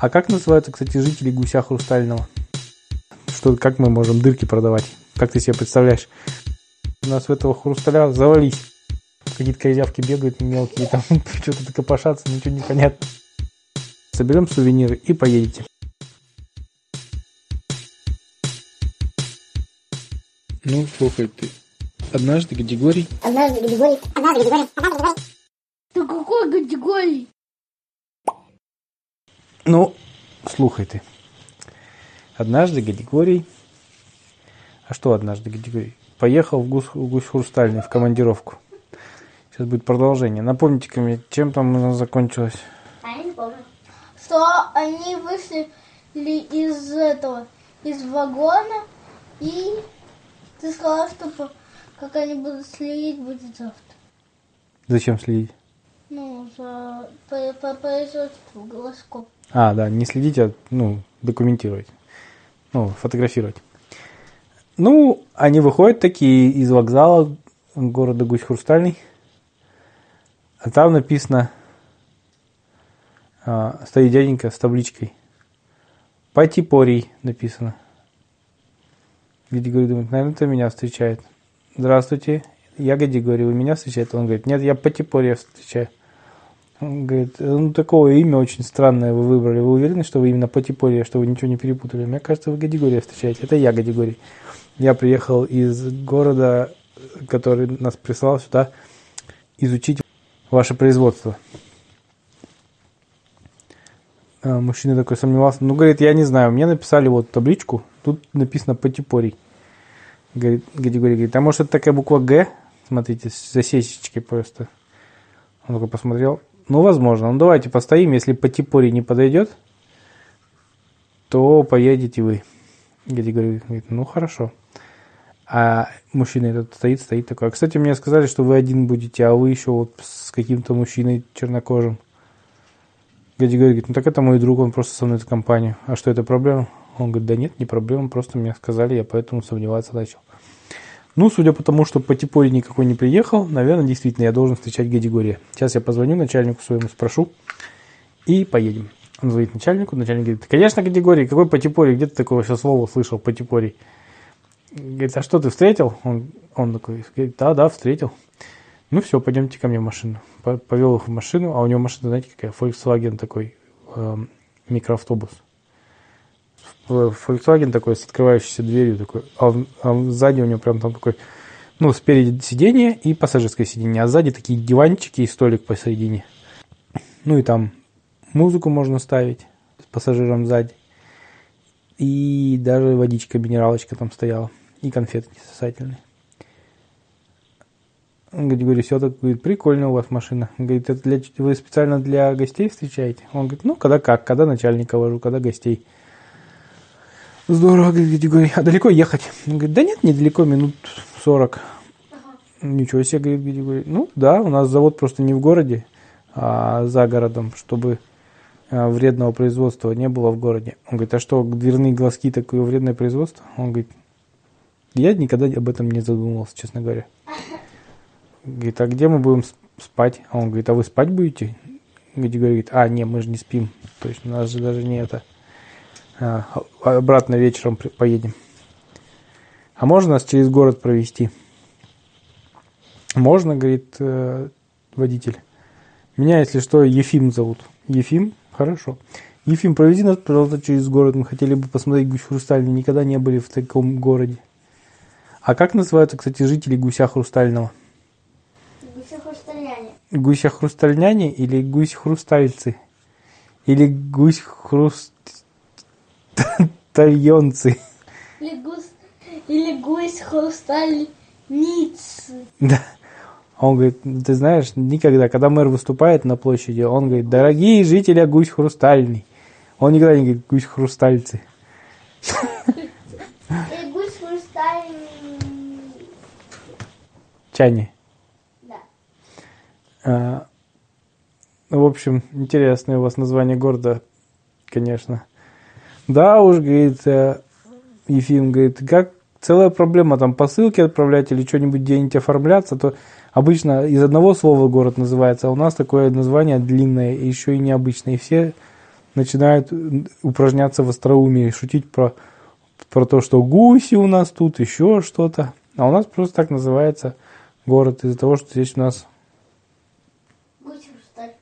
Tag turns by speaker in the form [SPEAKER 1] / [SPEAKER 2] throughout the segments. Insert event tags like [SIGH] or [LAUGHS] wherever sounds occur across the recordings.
[SPEAKER 1] А как называются, кстати, жители гуся хрустального? Что, как мы можем дырки продавать? Как ты себе представляешь? У нас в этого хрусталя завались. Какие-то козявки бегают мелкие, там [LAUGHS] что-то копошатся, ничего не понятно. Соберем сувениры и поедете. Ну, слухай, ты однажды категорий.
[SPEAKER 2] Однажды Григорий. Однажды Григорий. Однажды Григорий.
[SPEAKER 3] Ты какой категории?
[SPEAKER 1] Ну, слухай ты. Однажды Григорий... А что однажды Григорий? Поехал в гусь, в командировку. Сейчас будет продолжение. Напомните-ка мне, чем там у нас закончилось?
[SPEAKER 3] А я не помню. Что они вышли из этого, из вагона, и ты сказала, что по- как они будут следить, будет завтра.
[SPEAKER 1] Зачем следить?
[SPEAKER 3] Ну, за по, по производству голосков.
[SPEAKER 1] А, да, не следить, а ну, документировать. Ну, фотографировать. Ну, они выходят такие из вокзала города Гусь Хрустальный. А там написано, а, стоит дяденька с табличкой. Патипорий написано. Гадигорий думает, наверное, это меня встречает. Здравствуйте, я Гадигорий, вы меня встречаете? Он говорит, нет, я Патипория встречаю. Он говорит, ну такого имя очень странное вы выбрали. Вы уверены, что вы именно Патипория, что вы ничего не перепутали? Мне кажется, вы Гадигория встречаете. Это я Гадигорий. Я приехал из города, который нас прислал сюда, изучить ваше производство. А, Мужчина такой сомневался. Ну, говорит, я не знаю, мне написали вот табличку, тут написано Патипорий. Говорит, Гадигорий говорит, а может это такая буква Г? Смотрите, с засечечкой просто. Он такой посмотрел. Ну, возможно. Ну, давайте постоим. Если Патипорий не подойдет, то поедете вы. Гадигорий говорит, ну, хорошо. А мужчина этот стоит, стоит такой. А, кстати, мне сказали, что вы один будете, а вы еще вот с каким-то мужчиной чернокожим. Гадигорий говорит, ну так это мой друг, он просто со мной в компанию. А что, это проблема? Он говорит, да нет, не проблема, просто мне сказали, я поэтому сомневаться начал. Ну, судя по тому, что по Типоре никакой не приехал, наверное, действительно, я должен встречать Гадигория. Сейчас я позвоню начальнику своему, спрошу, и поедем. Он звонит начальнику, начальник говорит, конечно, Гадигорий, какой Патипорий, где ты такого сейчас слова слышал, Патипорий? Говорит, а что ты встретил? Он, он такой, говорит, да, да, встретил. Ну все, пойдемте ко мне в машину. По- Повел их в машину, а у него машина, знаете, какая? Volkswagen такой, эм, микроавтобус. Volkswagen такой с открывающейся дверью такой, а, в- а сзади у него прям там такой, ну, спереди сиденье и пассажирское сиденье, а сзади такие диванчики и столик посередине. Ну и там музыку можно ставить с пассажиром сзади. И даже водичка, минералочка там стояла. И конфеты несосательные. Он говорит, говорю, все так, говорит, прикольно у вас машина. Он говорит, это для, вы специально для гостей встречаете? Он говорит, ну, когда как, когда начальника вожу, когда гостей. Здорово, говорит. А далеко ехать? Он говорит, да нет, недалеко, минут 40. Ничего себе, говорит Григорий. Ну, да, у нас завод просто не в городе, а за городом, чтобы а, вредного производства не было в городе. Он говорит, а что, дверные глазки такое вредное производство? Он говорит, я никогда об этом не задумывался, честно говоря. Говорит, а где мы будем спать? А он говорит, а вы спать будете? Григорий говорит, а, не, мы же не спим. Точно, у нас же даже не это. А, обратно вечером поедем. А можно нас через город провести? Можно, говорит э, водитель. Меня, если что, Ефим зовут. Ефим? Хорошо. Ефим, провези нас, пожалуйста, через город. Мы хотели бы посмотреть гусь хрустальный. Никогда не были в таком городе. А как называются, кстати, жители гуся хрустального?
[SPEAKER 3] Гуся хрустальяне.
[SPEAKER 1] Гуся хрустальняне или гусь хрустальцы? Или гусь хрустальонцы?
[SPEAKER 3] Или гус, или гусь хрустальницы.
[SPEAKER 1] Да. Он говорит, ты знаешь, никогда, когда мэр выступает на площади, он говорит, дорогие жители гусь хрустальный. Он никогда не говорит гусь хрустальцы.
[SPEAKER 3] Гусь хрустальный.
[SPEAKER 1] Чане.
[SPEAKER 3] Да.
[SPEAKER 1] А, ну, в общем, интересное у вас название города, конечно. Да уж, говорит, э, Ефим, говорит, как целая проблема, там посылки отправлять или что-нибудь где-нибудь оформляться, то обычно из одного слова город называется, а у нас такое название длинное, и еще и необычное. И все начинают упражняться в остроумии, шутить про, про то, что гуси у нас тут, еще что-то. А у нас просто так называется город из-за того, что здесь у нас
[SPEAKER 3] Гусь хрусталь.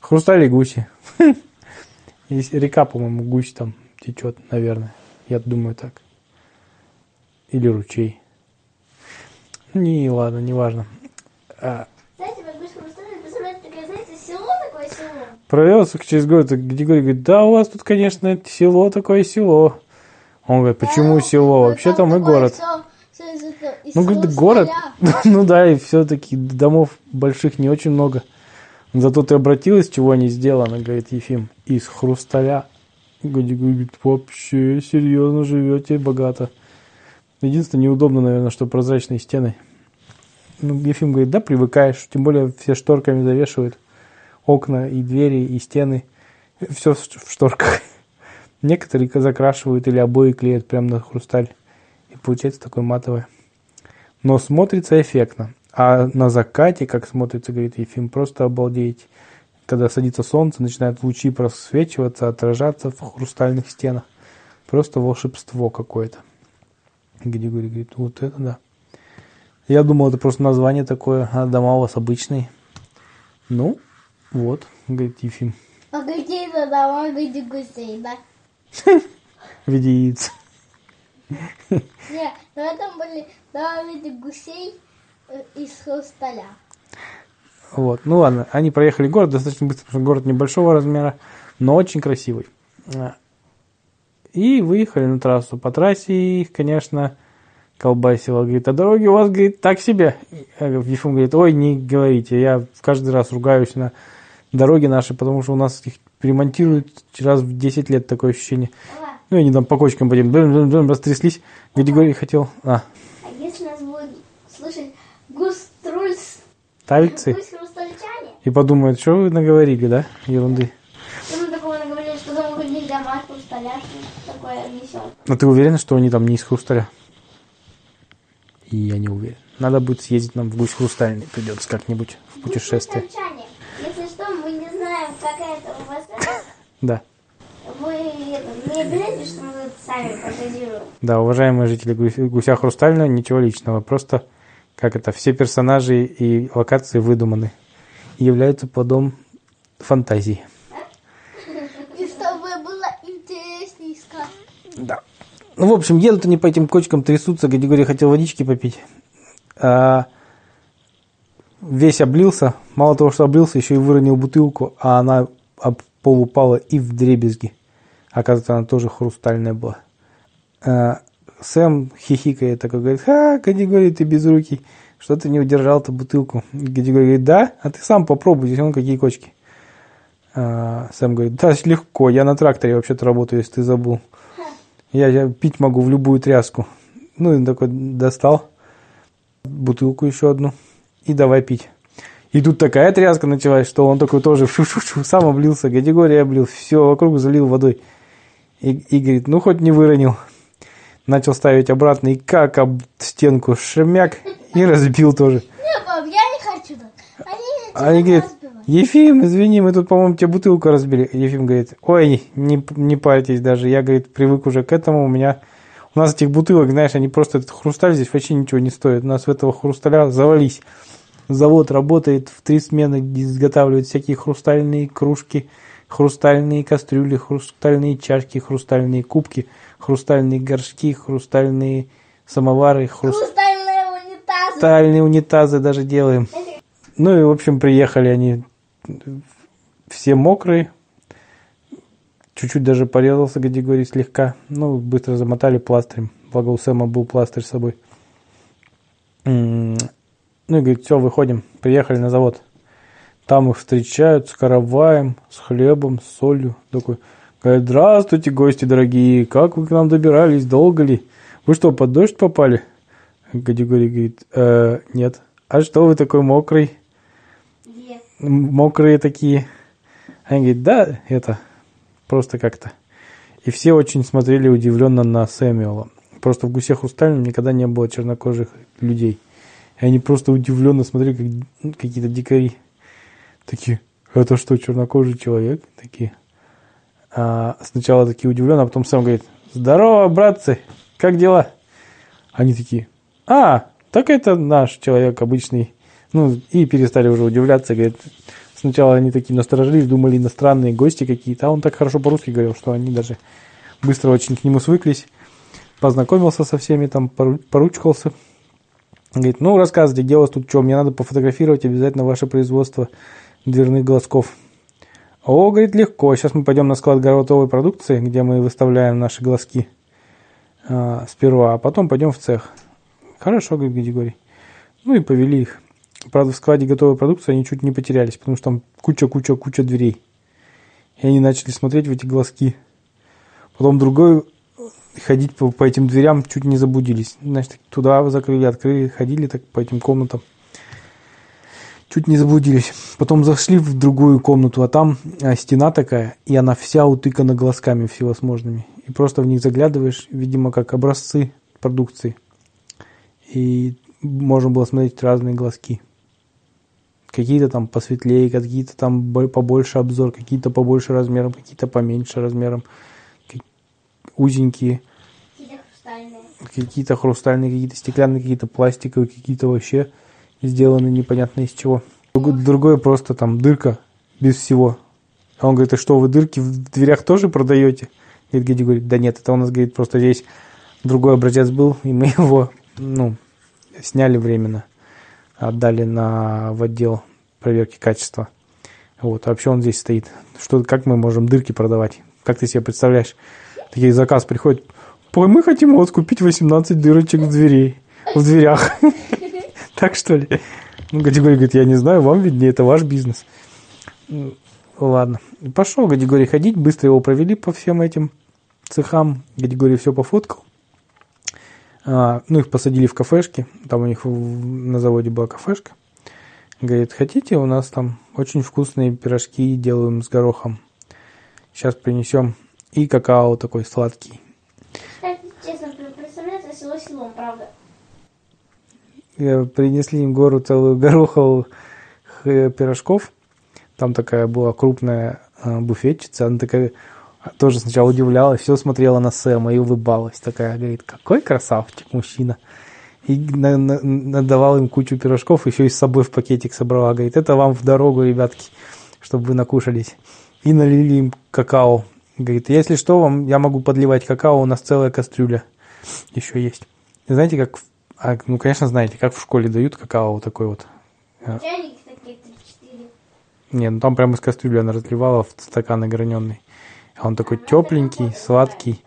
[SPEAKER 1] хрусталь и гуси. [LAUGHS] Есть река, по-моему, гусь там течет, наверное. Я думаю так. Или ручей. Не, ладно. А,
[SPEAKER 3] Знаете, вот такое, знаете, село такое село.
[SPEAKER 1] Провелся через и Григорий говорит, да, у вас тут, конечно, село такое село. Он говорит, почему
[SPEAKER 3] Да,
[SPEAKER 1] село?
[SPEAKER 3] ну,
[SPEAKER 1] Вообще там и
[SPEAKER 3] такое
[SPEAKER 1] город.
[SPEAKER 3] всё- всё из этого- из
[SPEAKER 1] Ну, говорит, город. [LAUGHS] Ну да, и все-таки домов больших не очень много. Зато ты обратилась, чего они сделаны, говорит Ефим, из хрусталя. Вообще серьезно живете богато. Единственное, неудобно, наверное, что прозрачные стены. Ну, Ефим говорит, да, привыкаешь, тем более все шторками завешивают. Окна и двери, и стены. Все в шторках. [LAUGHS] Некоторые закрашивают или обои клеят прямо на хрусталь. И получается такое матовое. Но смотрится эффектно. А на закате, как смотрится, говорит Ефим, просто обалдеть. Когда садится солнце, начинают лучи просвечиваться, отражаться в хрустальных стенах. Просто волшебство какое-то. Григорий говорит, вот это да. Я думал, это просто название такое, а дома у вас обычные. Ну, вот, говорит Ефим,
[SPEAKER 3] А какие-то дома в виде гусей, да? [LAUGHS]
[SPEAKER 1] в виде яиц.
[SPEAKER 3] Не, но это были дома в виде гусей э, из хрусталя.
[SPEAKER 1] Вот, ну ладно, они проехали город достаточно быстро, потому что город небольшого размера, но очень красивый. А, И выехали на трассу. По трассе их, конечно, колбасило. Говорит, а дороги у вас, говорит, так себе. А Ефим говорит, ой, не говорите, я каждый раз ругаюсь на дороги наши, потому что у нас их ремонтируют раз в 10 лет, такое ощущение. Ну, они там по кочкам по этим растряслись. Григорий хотел, а,
[SPEAKER 3] А если нас будет слышать густрульс, хрустальчане,
[SPEAKER 1] и подумают, что вы наговорили, да, ерунды.
[SPEAKER 3] то мы такого наговорили, что дома хоть нельзя мать хрусталя, такое несем.
[SPEAKER 1] Но ты уверен, что они там не из хрусталя? И я не уверен. Надо будет съездить нам в гусь хрустальный, придется как-нибудь в путешествие.
[SPEAKER 3] Если что, мы не знаем, как это у вас. [LAUGHS]
[SPEAKER 1] Да.
[SPEAKER 3] Вы это, не обязательно, что мы сами фантазируем.
[SPEAKER 1] Да, уважаемые жители Гу- гуся хрустального, ничего личного. Просто, как это, все персонажи и локации выдуманы. Являются плодом фантазии.
[SPEAKER 3] И чтобы было интереснее сказать.
[SPEAKER 1] Да. Ну, в общем, едут они по этим кочкам, трясутся. Григорий хотел водички попить. А, весь облился. Мало того, что облился, еще и выронил бутылку, а она об пол упала и в дребезги. Оказывается, она тоже хрустальная была. А, Сэм хихикает такой, говорит, ха, Григорий, ты безрукий, что ты не удержал-то бутылку? Григорий говорит, да, а ты сам попробуй, здесь вон какие кочки. А, Сэм говорит, да, легко, я на тракторе вообще-то работаю, если ты забыл. Я, я пить могу в любую тряску. Ну, и он такой достал бутылку еще одну и давай пить. И тут такая тряска началась, что он такой тоже шу-шу-шу, сам облился, Григорий облил, все вокруг залил водой. И, и говорит, ну хоть не выронил. Начал ставить обратно и как об стенку шемяк [LAUGHS] и разбил тоже.
[SPEAKER 3] Не, пап, я не хочу так. Они
[SPEAKER 1] А они говорят, Ефим, извини, мы тут, по-моему, тебе бутылку разбили. Ефим говорит, ой, не, не парьтесь даже, я, говорит, привык уже к этому, у меня... У нас этих бутылок, знаешь, они просто, этот хрусталь здесь вообще ничего не стоит. У нас в этого хрусталя завались. Завод работает в три смены, изготавливает всякие хрустальные кружки, хрустальные кастрюли, хрустальные чашки, хрустальные кубки, хрустальные горшки, хрустальные самовары, Хрустальные
[SPEAKER 3] хрустальные унитазы
[SPEAKER 1] даже делаем. Ну и, в общем, приехали они все мокрые. Чуть-чуть даже порезался Гадигорий слегка. Ну, быстро замотали пластырем. Благо у Сэма был пластырь с собой. М, Ну и говорит, все, выходим. Приехали на завод. Там их встречают с караваем, с хлебом, с солью. Такой, говорит, здравствуйте, гости дорогие. Как вы к нам добирались? Долго ли? Вы что, под дождь попали? Гадигорий говорит, «Э, нет. А что вы такой мокрый? М- Мокрые такие. Они говорят, да, это просто как-то. И все очень смотрели удивленно на Сэмюэла. Просто в «Гусе хрустальном» никогда не было чернокожих людей. И они просто удивленно смотрели, как ну, какие-то дикари. Такие, это что, чернокожий человек? Такие. А, сначала такие удивленные, а потом сам говорит, здорово, братцы, как дела? Они такие, а, так это наш человек обычный. Ну, и перестали уже удивляться, говорит, сначала они такие насторожились, думали иностранные гости какие-то, а он так хорошо по-русски говорил, что они даже быстро очень к нему свыклись, познакомился со всеми, там пору- поручкался. Говорит, ну, рассказывайте, где у вас тут что, мне надо пофотографировать обязательно ваше производство дверных глазков. О, говорит, легко, сейчас мы пойдем на склад готовой продукции, где мы выставляем наши глазки а, сперва, а потом пойдем в цех. Хорошо, говорит Григорий. Ну и повели их. Правда, в складе готовой продукции они чуть не потерялись, потому что там куча-куча-куча дверей. И они начали смотреть в эти глазки. Потом другой ходить по, по этим дверям чуть не заблудились. Значит, туда закрыли, открыли, ходили так по этим комнатам. Чуть не заблудились. Потом зашли в другую комнату, а там а, стена такая, и она вся утыкана глазками всевозможными. И просто в них заглядываешь, видимо, как образцы продукции. И можно было смотреть разные глазки. Какие-то там посветлее, какие-то там бо- побольше обзор, какие-то побольше размером, какие-то поменьше размером, узенькие,
[SPEAKER 3] Какие-то хрустальные.
[SPEAKER 1] какие-то хрустальные, какие-то стеклянные, какие-то пластиковые, какие-то вообще сделаны непонятно из чего. Друг- Другое просто там дырка без всего. А он говорит, а что, вы дырки в дверях тоже продаете? Говорит, Геди говорит, да нет, это у нас, говорит, просто здесь другой образец был, и мы [LAUGHS] его, ну, сняли временно, отдали на, в отдел проверки качества. Вот, а вообще он здесь стоит. Что, как мы можем дырки продавать? Как ты себе представляешь? Такие заказ приходит, Ой, мы хотим вас купить 18 дырочек в дверей, в дверях. [LAUGHS] Так что ли? Ну, Гадигорий говорит, я не знаю, вам виднее, это ваш бизнес. Ну, Ладно. Пошел Гадигорий ходить, быстро его провели по всем этим цехам. Гадигорий все пофоткал. А, ну, их посадили в кафешки. Там у них на заводе была кафешка. Говорит, хотите, у нас там очень вкусные пирожки делаем с горохом. Сейчас принесем. И какао такой сладкий.
[SPEAKER 3] Так, честно, представляется село селом, правда.
[SPEAKER 1] Э, принесли им гору целую гороховых э, пирожков. Там такая была крупная э, буфетчица. Она такая тоже сначала удивлялась, все смотрела на Сэма и улыбалась. Такая, говорит, какой красавчик мужчина. И на- на- надавал им кучу пирожков, еще и с собой в пакетик собрала. Говорит, это вам в дорогу, ребятки, чтобы вы накушались. И налили им какао. Говорит, если что, вам я могу подливать какао, у нас целая кастрюля еще есть. И знаете, как... а, ну, конечно, знаете, как в школе дают какао вот такой вот. А.
[SPEAKER 3] Чайники такие 3-4.
[SPEAKER 1] Не, ну там прямо из кастрюли она разливала в стакан ограненный. А он такой тепленький, сладкий.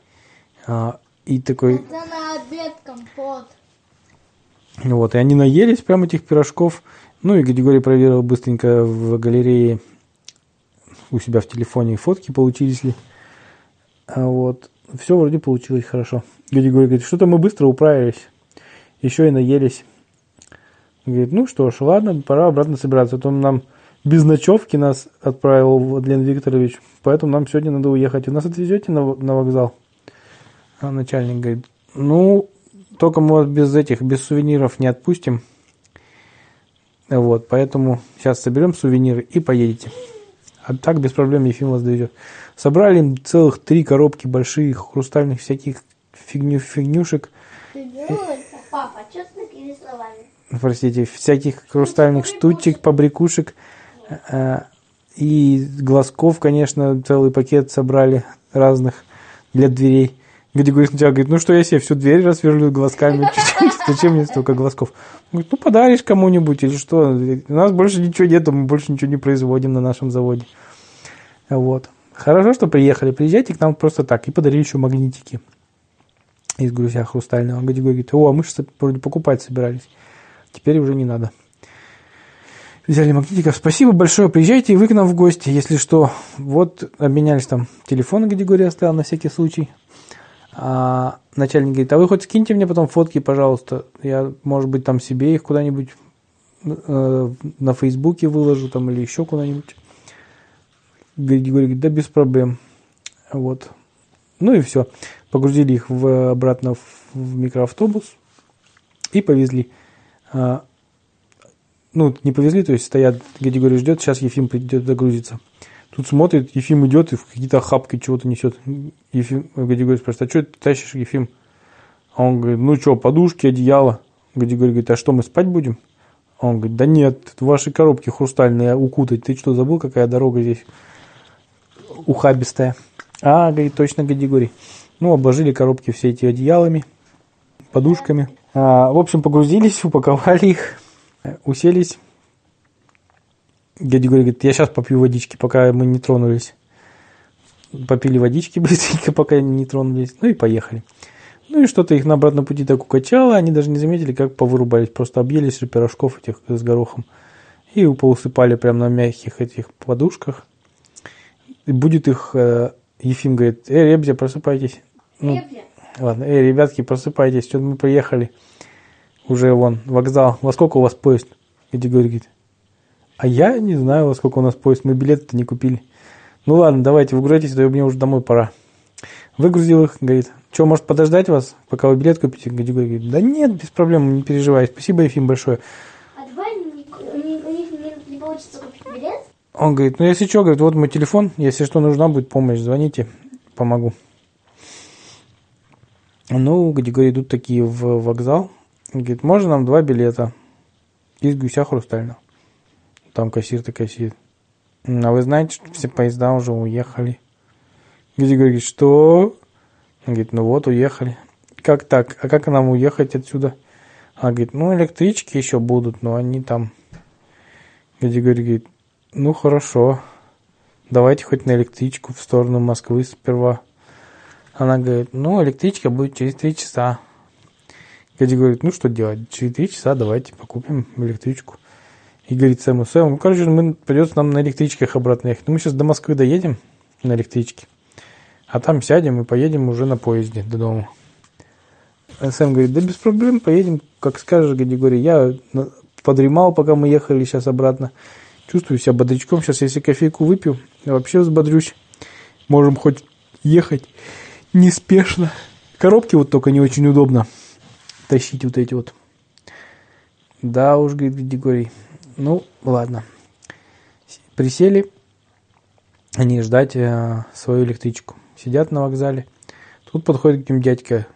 [SPEAKER 1] а, и такой...
[SPEAKER 3] Это на обед компот.
[SPEAKER 1] Вот, и они наелись прям этих пирожков. Ну и Григорий проверил быстренько в галерее у себя в телефоне фотки получились ли. А вот, все вроде получилось хорошо. Григорий говорит, что-то мы быстро управились. Еще и наелись. Говорит, ну что ж, ладно, пора обратно собираться. А то нам без ночевки нас отправил Владлен Викторович, поэтому нам сегодня надо уехать. Вы нас отвезете на, на вокзал? А начальник говорит, ну, только мы вас без этих, без сувениров не отпустим. Вот, поэтому сейчас соберем сувениры и поедете. А так без проблем Ефим вас довезет. Собрали им целых три коробки больших хрустальных всяких фигню, фигнюшек?
[SPEAKER 3] Папа, словами?
[SPEAKER 1] простите, всяких хрустальных штучек, побрякушек. Э, И глазков, конечно, целый пакет собрали разных для дверей. Где говорит сначала, говорит, ну что я себе всю дверь рассверлю глазками, [LAUGHS] зачем мне столько глазков? Говорит, ну подаришь кому-нибудь или что? У нас больше ничего нету, мы больше ничего не производим на нашем заводе. Вот. Хорошо, что приехали. Приезжайте к нам просто так. И подарили еще магнитики из гуся хрустального. Гади говорит, о, а мы же вроде покупать собирались. Теперь уже не надо. Взяли магнитиков. Спасибо большое. Приезжайте и вы к нам в гости. Если что, вот обменялись там телефон, где Григорий оставил на всякий случай. А начальник говорит, а вы хоть скиньте мне потом фотки, пожалуйста. Я, может быть, там себе их куда-нибудь э, на Фейсбуке выложу там или еще куда-нибудь. Григорий говорит, да без проблем. Вот. Ну и все. Погрузили их в, обратно в, в микроавтобус и повезли. А, ну, не повезли, то есть стоят, Григорий ждет, сейчас Ефим придет загрузиться. Тут смотрит, Ефим идет и в какие-то охапки чего-то несет. Ефим, Гадигорий спрашивает, а что ты тащишь, Ефим? А он говорит, ну что, подушки, одеяло. Гадигорий говорит, а что, мы спать будем? А он говорит, да нет, ваши коробки хрустальные укутать. Ты что, забыл, какая дорога здесь ухабистая? А, говорит, точно, Гадигорий. Ну, обложили коробки все эти одеялами, подушками. А, в общем, погрузились, упаковали их, уселись. Дядя говорит, я сейчас попью водички, пока мы не тронулись. Попили водички [LAUGHS] быстренько, пока не тронулись. Ну и поехали. Ну и что-то их на обратном пути так укачало, они даже не заметили, как повырубались. Просто объелись же пирожков этих с горохом. И поусыпали прямо на мягких этих подушках. И будет их... Э, Ефим говорит, эй, ребзя, просыпайтесь. Ну, ладно, эй, ребятки, просыпайтесь, что мы приехали. Уже вон, вокзал. Во сколько у вас поезд? Где говорит, а я не знаю, во сколько у нас поезд. Мы билеты-то не купили. Ну ладно, давайте, выгружайтесь, да мне уже домой пора. Выгрузил их, говорит, что, может подождать вас, пока вы билет купите? Гадюгорий говорит, да нет, без проблем, не переживай. Спасибо, Ефим, большое.
[SPEAKER 3] А давай у них не, получится купить билет?
[SPEAKER 1] Он говорит, ну если что, говорит, вот мой телефон, если что нужна будет помощь, звоните, помогу. Ну, Гадюгорий идут такие в вокзал. Говорит, можно нам два билета из гуся хрустального. Там кассир такая сидит. А вы знаете, что все поезда уже уехали? Где говорит, что? Он говорит, ну вот, уехали. Как так? А как нам уехать отсюда? Она говорит, ну электрички еще будут, но они там. Где говорит, ну хорошо, давайте хоть на электричку в сторону Москвы сперва. Она говорит, ну электричка будет через три часа. Где говорит, ну что делать, через три часа давайте покупим электричку. И говорит Сэму, Сэм, ну, короче, мы, придется нам на электричках обратно ехать. Ну, мы сейчас до Москвы доедем на электричке, а там сядем и поедем уже на поезде до дома. А Сэм говорит, да без проблем, поедем, как скажешь, Гади, я подремал, пока мы ехали сейчас обратно. Чувствую себя бодрячком, сейчас если кофейку выпью, я вообще взбодрюсь. Можем хоть ехать неспешно. Коробки вот только не очень удобно тащить вот эти вот. Да уж, говорит Григорий, ну, ладно. Присели они ждать э, свою электричку. Сидят на вокзале. Тут подходит к ним дядька.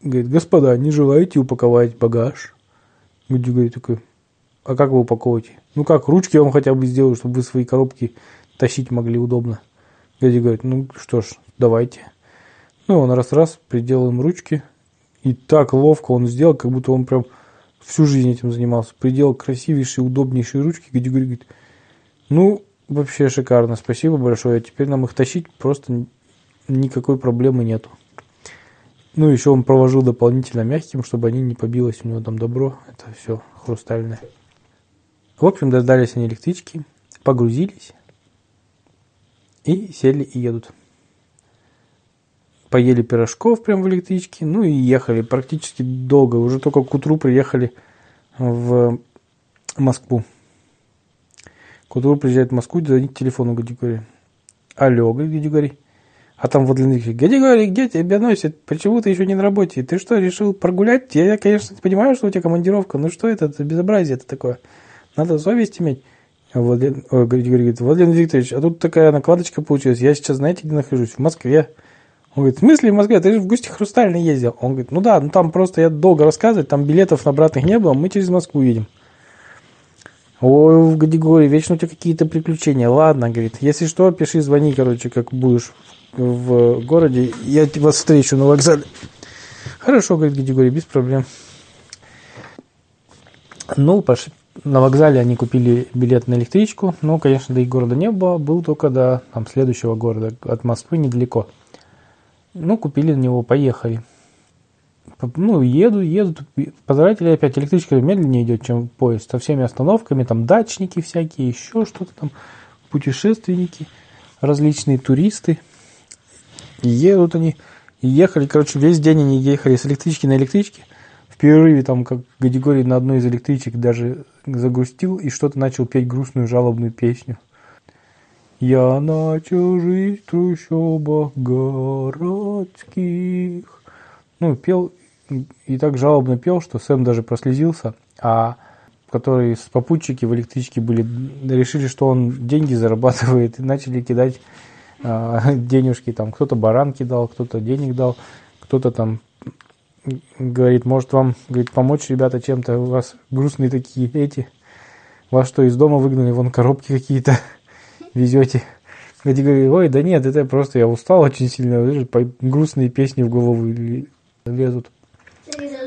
[SPEAKER 1] Говорит, господа, не желаете упаковать багаж? Говорит такой, а как вы упаковываете? Ну как, ручки я вам хотя бы сделаю, чтобы вы свои коробки тащить могли удобно. Дядя говорит, ну что ж, давайте. Ну, он раз-раз приделал им ручки. И так ловко он сделал, как будто он прям всю жизнь этим занимался. Приделал красивейшие, удобнейшие ручки. Гадигорий говорит, ну, вообще шикарно, спасибо большое. Теперь нам их тащить просто никакой проблемы нету. Ну, еще он проложил дополнительно мягким, чтобы они не побилось у него там добро. Это все хрустальное. В общем, дождались они электрички, погрузились и сели и едут. Поели пирожков прямо в электричке, ну и ехали практически долго. Уже только к утру приехали в Москву. К утру приезжает в Москву, звонит телефону Гадигорий. Алло, Гадигорий. А там вот Ленрик, Гадигорий, где тебя носит? Почему ты еще не на работе? Ты что, решил прогулять? Я, конечно, понимаю, что у тебя командировка, но что это, это безобразие это такое? Надо совесть иметь. Владлен, ой, говорит, Владимир Викторович, а тут такая накладочка получилась. Я сейчас, знаете, где нахожусь? В Москве. Он говорит, в смысле в Москве? Ты же в гости Хрустальный ездил. Он говорит, ну да, ну там просто я долго рассказывать, там билетов обратных не было, мы через Москву едем. Ой, категории, вечно у тебя какие-то приключения. Ладно, говорит, если что, пиши, звони, короче, как будешь в городе, я вас встречу на вокзале. Хорошо, говорит категория, без проблем. Ну, пошли. На вокзале они купили билет на электричку, но, конечно, до их города не было, был только до там, следующего города, от Москвы недалеко. Ну, купили на него, поехали. Ну, еду, едут. Поздравители опять электричка медленнее идет, чем поезд. Со всеми остановками, там дачники всякие, еще что-то там, путешественники, различные туристы. Едут они. И ехали, короче, весь день они ехали с электрички на электричке. В перерыве там, как Гадигорий на одной из электричек даже загрустил и что-то начал петь грустную жалобную песню. Я начал жить в трущобах городских. Ну, пел и так жалобно пел, что Сэм даже прослезился, а которые с попутчики в электричке были, решили, что он деньги зарабатывает, [LAUGHS] и начали кидать а, [LAUGHS] денежки. Там кто-то баранки дал, кто-то денег дал, кто-то там говорит, может вам говорит, помочь, ребята, чем-то, у вас грустные такие эти, вас что, из дома выгнали, вон коробки какие-то [LAUGHS] везете. Где говорит, ой, да нет, это просто я устал очень сильно, грустные песни в голову лезут.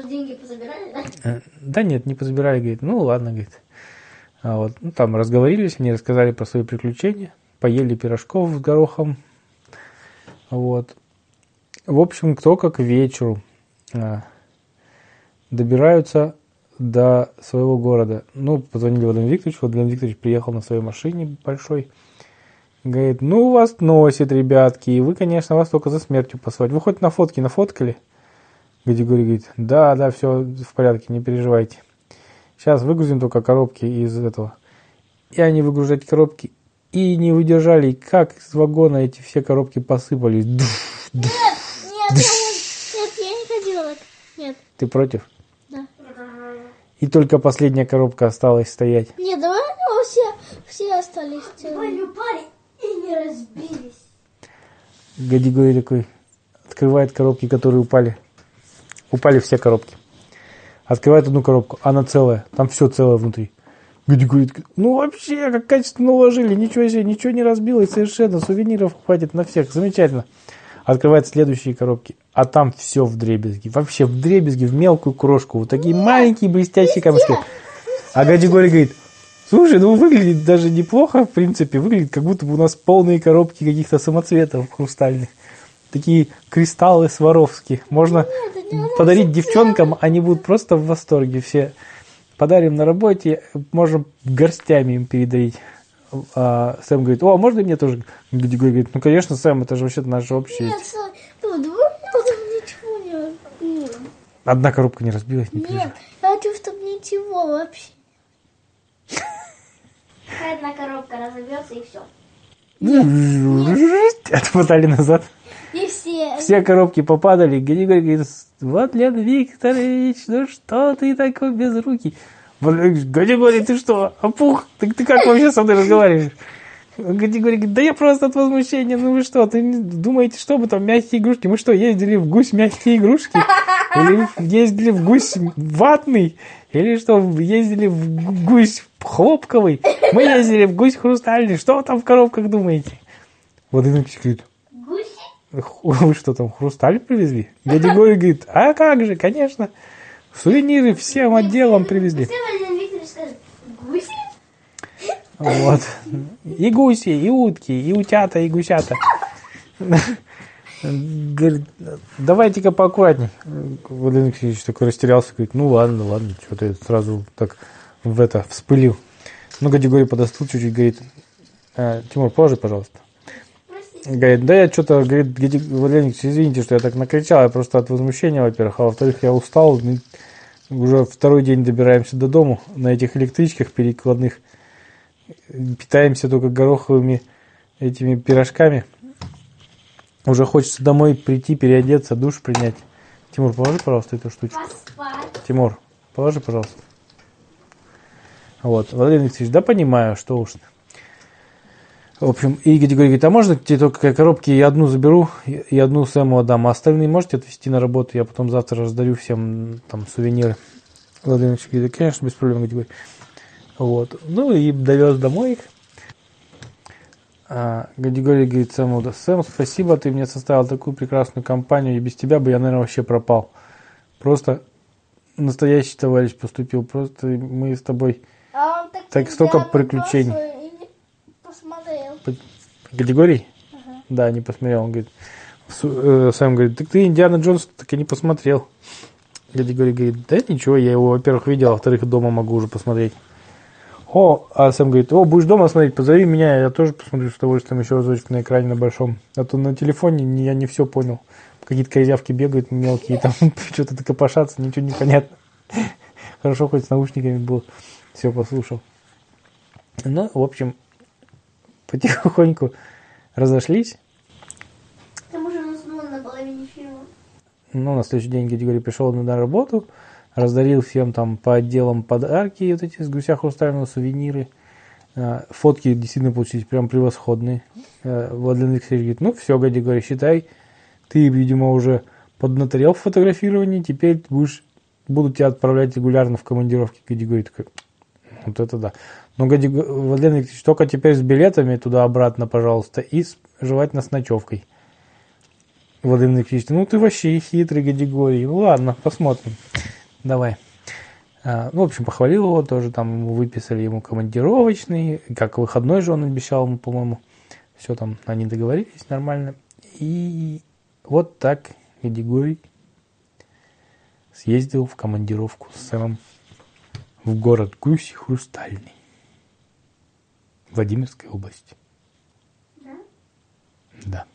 [SPEAKER 3] Деньги позабирали, да?
[SPEAKER 1] Э, Да нет, не позабирали, говорит, ну ладно, говорит. А вот, ну, там разговорились, они рассказали про свои приключения, поели пирожков с горохом. Вот. В общем, кто как вечеру а, добираются до своего города. Ну, позвонили Владимир Викторович, Владимир Викторович приехал на своей машине большой. Говорит, ну, вас носит, ребятки, и вы, конечно, вас только за смертью посылать. Вы хоть на фотки нафоткали? Григорий говорит, да, да, все в порядке, не переживайте. Сейчас выгрузим только коробки из этого. И они выгружать коробки и не выдержали, и как из вагона эти все коробки посыпались. Дуф, дуф.
[SPEAKER 3] Нет, нет, я, нет, я не хотела. Нет,
[SPEAKER 1] Ты против?
[SPEAKER 3] да.
[SPEAKER 1] И только последняя коробка осталась стоять.
[SPEAKER 3] Нет, давай все, все остались целыми. Не разбились.
[SPEAKER 1] Гадигорий такой открывает коробки, которые упали. Упали все коробки. Открывает одну коробку, она целая. Там все целое внутри. Такой, ну вообще, как качественно уложили. Ничего себе, ничего не разбилось совершенно. Сувениров хватит на всех. Замечательно. Открывает следующие коробки, а там все в дребезги. Вообще в дребезги, в мелкую крошку. Вот такие маленькие блестящие камушки. А Гадигорий говорит, слушай, ну выглядит даже неплохо, в принципе. Выглядит, как будто бы у нас полные коробки каких-то самоцветов хрустальных. Такие кристаллы Сваровски. Можно подарить девчонкам, они будут просто в восторге все. Подарим на работе, можем горстями им передарить. А Сэм говорит, о, а можно мне тоже? Гадигорий говорит, ну конечно, Сэм, это же вообще наша общая.
[SPEAKER 3] Нет, ну, ничего не.
[SPEAKER 1] Одна коробка не разбилась, не
[SPEAKER 3] Нет, я хочу, чтобы ничего вообще. Одна коробка разобьется и все. [LAUGHS]
[SPEAKER 1] Отмотали назад.
[SPEAKER 3] И все.
[SPEAKER 1] Все коробки попадали. Григорий говорит, Владлен Викторович, ну что ты такой без руки? Григорий, ты что, опух? Ты, ты как вообще со мной разговариваешь? Григорий говорит, да я просто от возмущения, ну вы что, ты думаете, что мы там мягкие игрушки? Мы что, ездили в гусь мягкие игрушки? Или ездили в гусь ватный? Или что, ездили в гусь хлопковый? Мы ездили в гусь хрустальный. Что вы там в коробках думаете? Владимир Ильич говорит,
[SPEAKER 3] Гуси?
[SPEAKER 1] вы что там, хрусталь привезли? Дядя Гой говорит, а как же, конечно. Сувениры всем отделом привезли. Вот. И гуси, и утки, и утята, и гусята. Говорит, давайте-ка поаккуратней. Владимир Алексеевич такой растерялся, говорит, ну ладно, ладно, что ты сразу так в это вспылил. Ну, категории подостыл чуть-чуть, говорит, «Э, Тимур, положи, пожалуйста. Говорит, да я что-то, говорит, Владимир Никитич, извините, что я так накричал, я просто от возмущения, во-первых, а во-вторых, я устал, ну, уже второй день добираемся до дому на этих электричках перекладных, питаемся только гороховыми этими пирожками. Уже хочется домой прийти, переодеться, душ принять. Тимур, положи, пожалуйста, эту штучку. Тимур, положи, пожалуйста. Вот, Владимир Викторович, да понимаю, что уж. В общем, и Геди говорит, а можно тебе только коробки я одну заберу и одну Сэму отдам, а остальные можете отвезти на работу, я потом завтра раздарю всем там сувениры. Владимир Викторович говорит, конечно, без проблем, Геди говорит. Вот, ну и довез домой их. А, Гадигорий говорит Сэму, да, Сэм, спасибо, ты мне составил такую прекрасную компанию, и без тебя бы я, наверное, вообще пропал. Просто настоящий товарищ поступил, просто мы с тобой
[SPEAKER 3] А так,
[SPEAKER 1] Так столько приключений.
[SPEAKER 3] Посмотрел.
[SPEAKER 1] Категорий? Да, не посмотрел. Он говорит, э, Сэм говорит, так ты Индиана Джонс так и не посмотрел. Категорий говорит, да ничего, я его, во-первых, видел, а во-вторых, дома могу уже посмотреть. О, а Сэм говорит, о, будешь дома смотреть, позови меня, я тоже посмотрю с удовольствием еще разочек на экране на большом. А то на телефоне не- я не все понял. Какие-то козявки бегают мелкие, там [LAUGHS] что-то копошатся, ничего не понятно. [LAUGHS] Хорошо, хоть с наушниками был, все послушал. Ну, в общем, потихоньку разошлись.
[SPEAKER 3] К тому же он уснул на половине фильма.
[SPEAKER 1] Ну, на следующий день Григорий пришел на работу, раздарил всем там по отделам подарки, вот эти с гуся хрустального сувениры. Э, Фотки действительно получились прям превосходные. Э, Владимир Алексеевич говорит, ну все, Гади, говорит, считай, ты, видимо, уже поднаторел в фотографировании, теперь будешь, буду тебя отправлять регулярно в командировки. Гади говорит, вот это да. Но, Гади, Владимир Алексеевич, только теперь с билетами туда-обратно, пожалуйста, и с, желательно с ночевкой. Владимир Алексеевич, ну ты вообще хитрый Гадигорий. Ну ладно, посмотрим. Давай. А, Ну, в общем, похвалил его тоже, там ему выписали ему командировочный, как выходной же он обещал ему, по-моему. Все там, они договорились нормально. И вот так Гадигорий съездил в командировку с сэмом в город Гусь Хрустальный. Владимирской области. Да.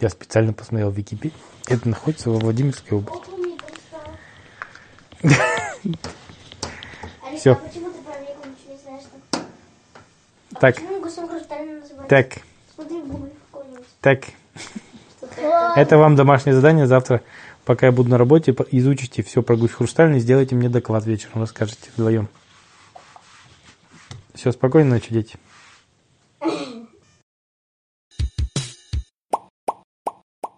[SPEAKER 1] Я специально посмотрел в Википедии. Это находится во Владимирской области.
[SPEAKER 3] Там? А
[SPEAKER 1] Так. Так, так. Это вам домашнее задание. Завтра, пока я буду на работе, изучите все про гусь хрустальный, сделайте мне доклад вечером, расскажете вдвоем. Все, спокойной ночи, дети.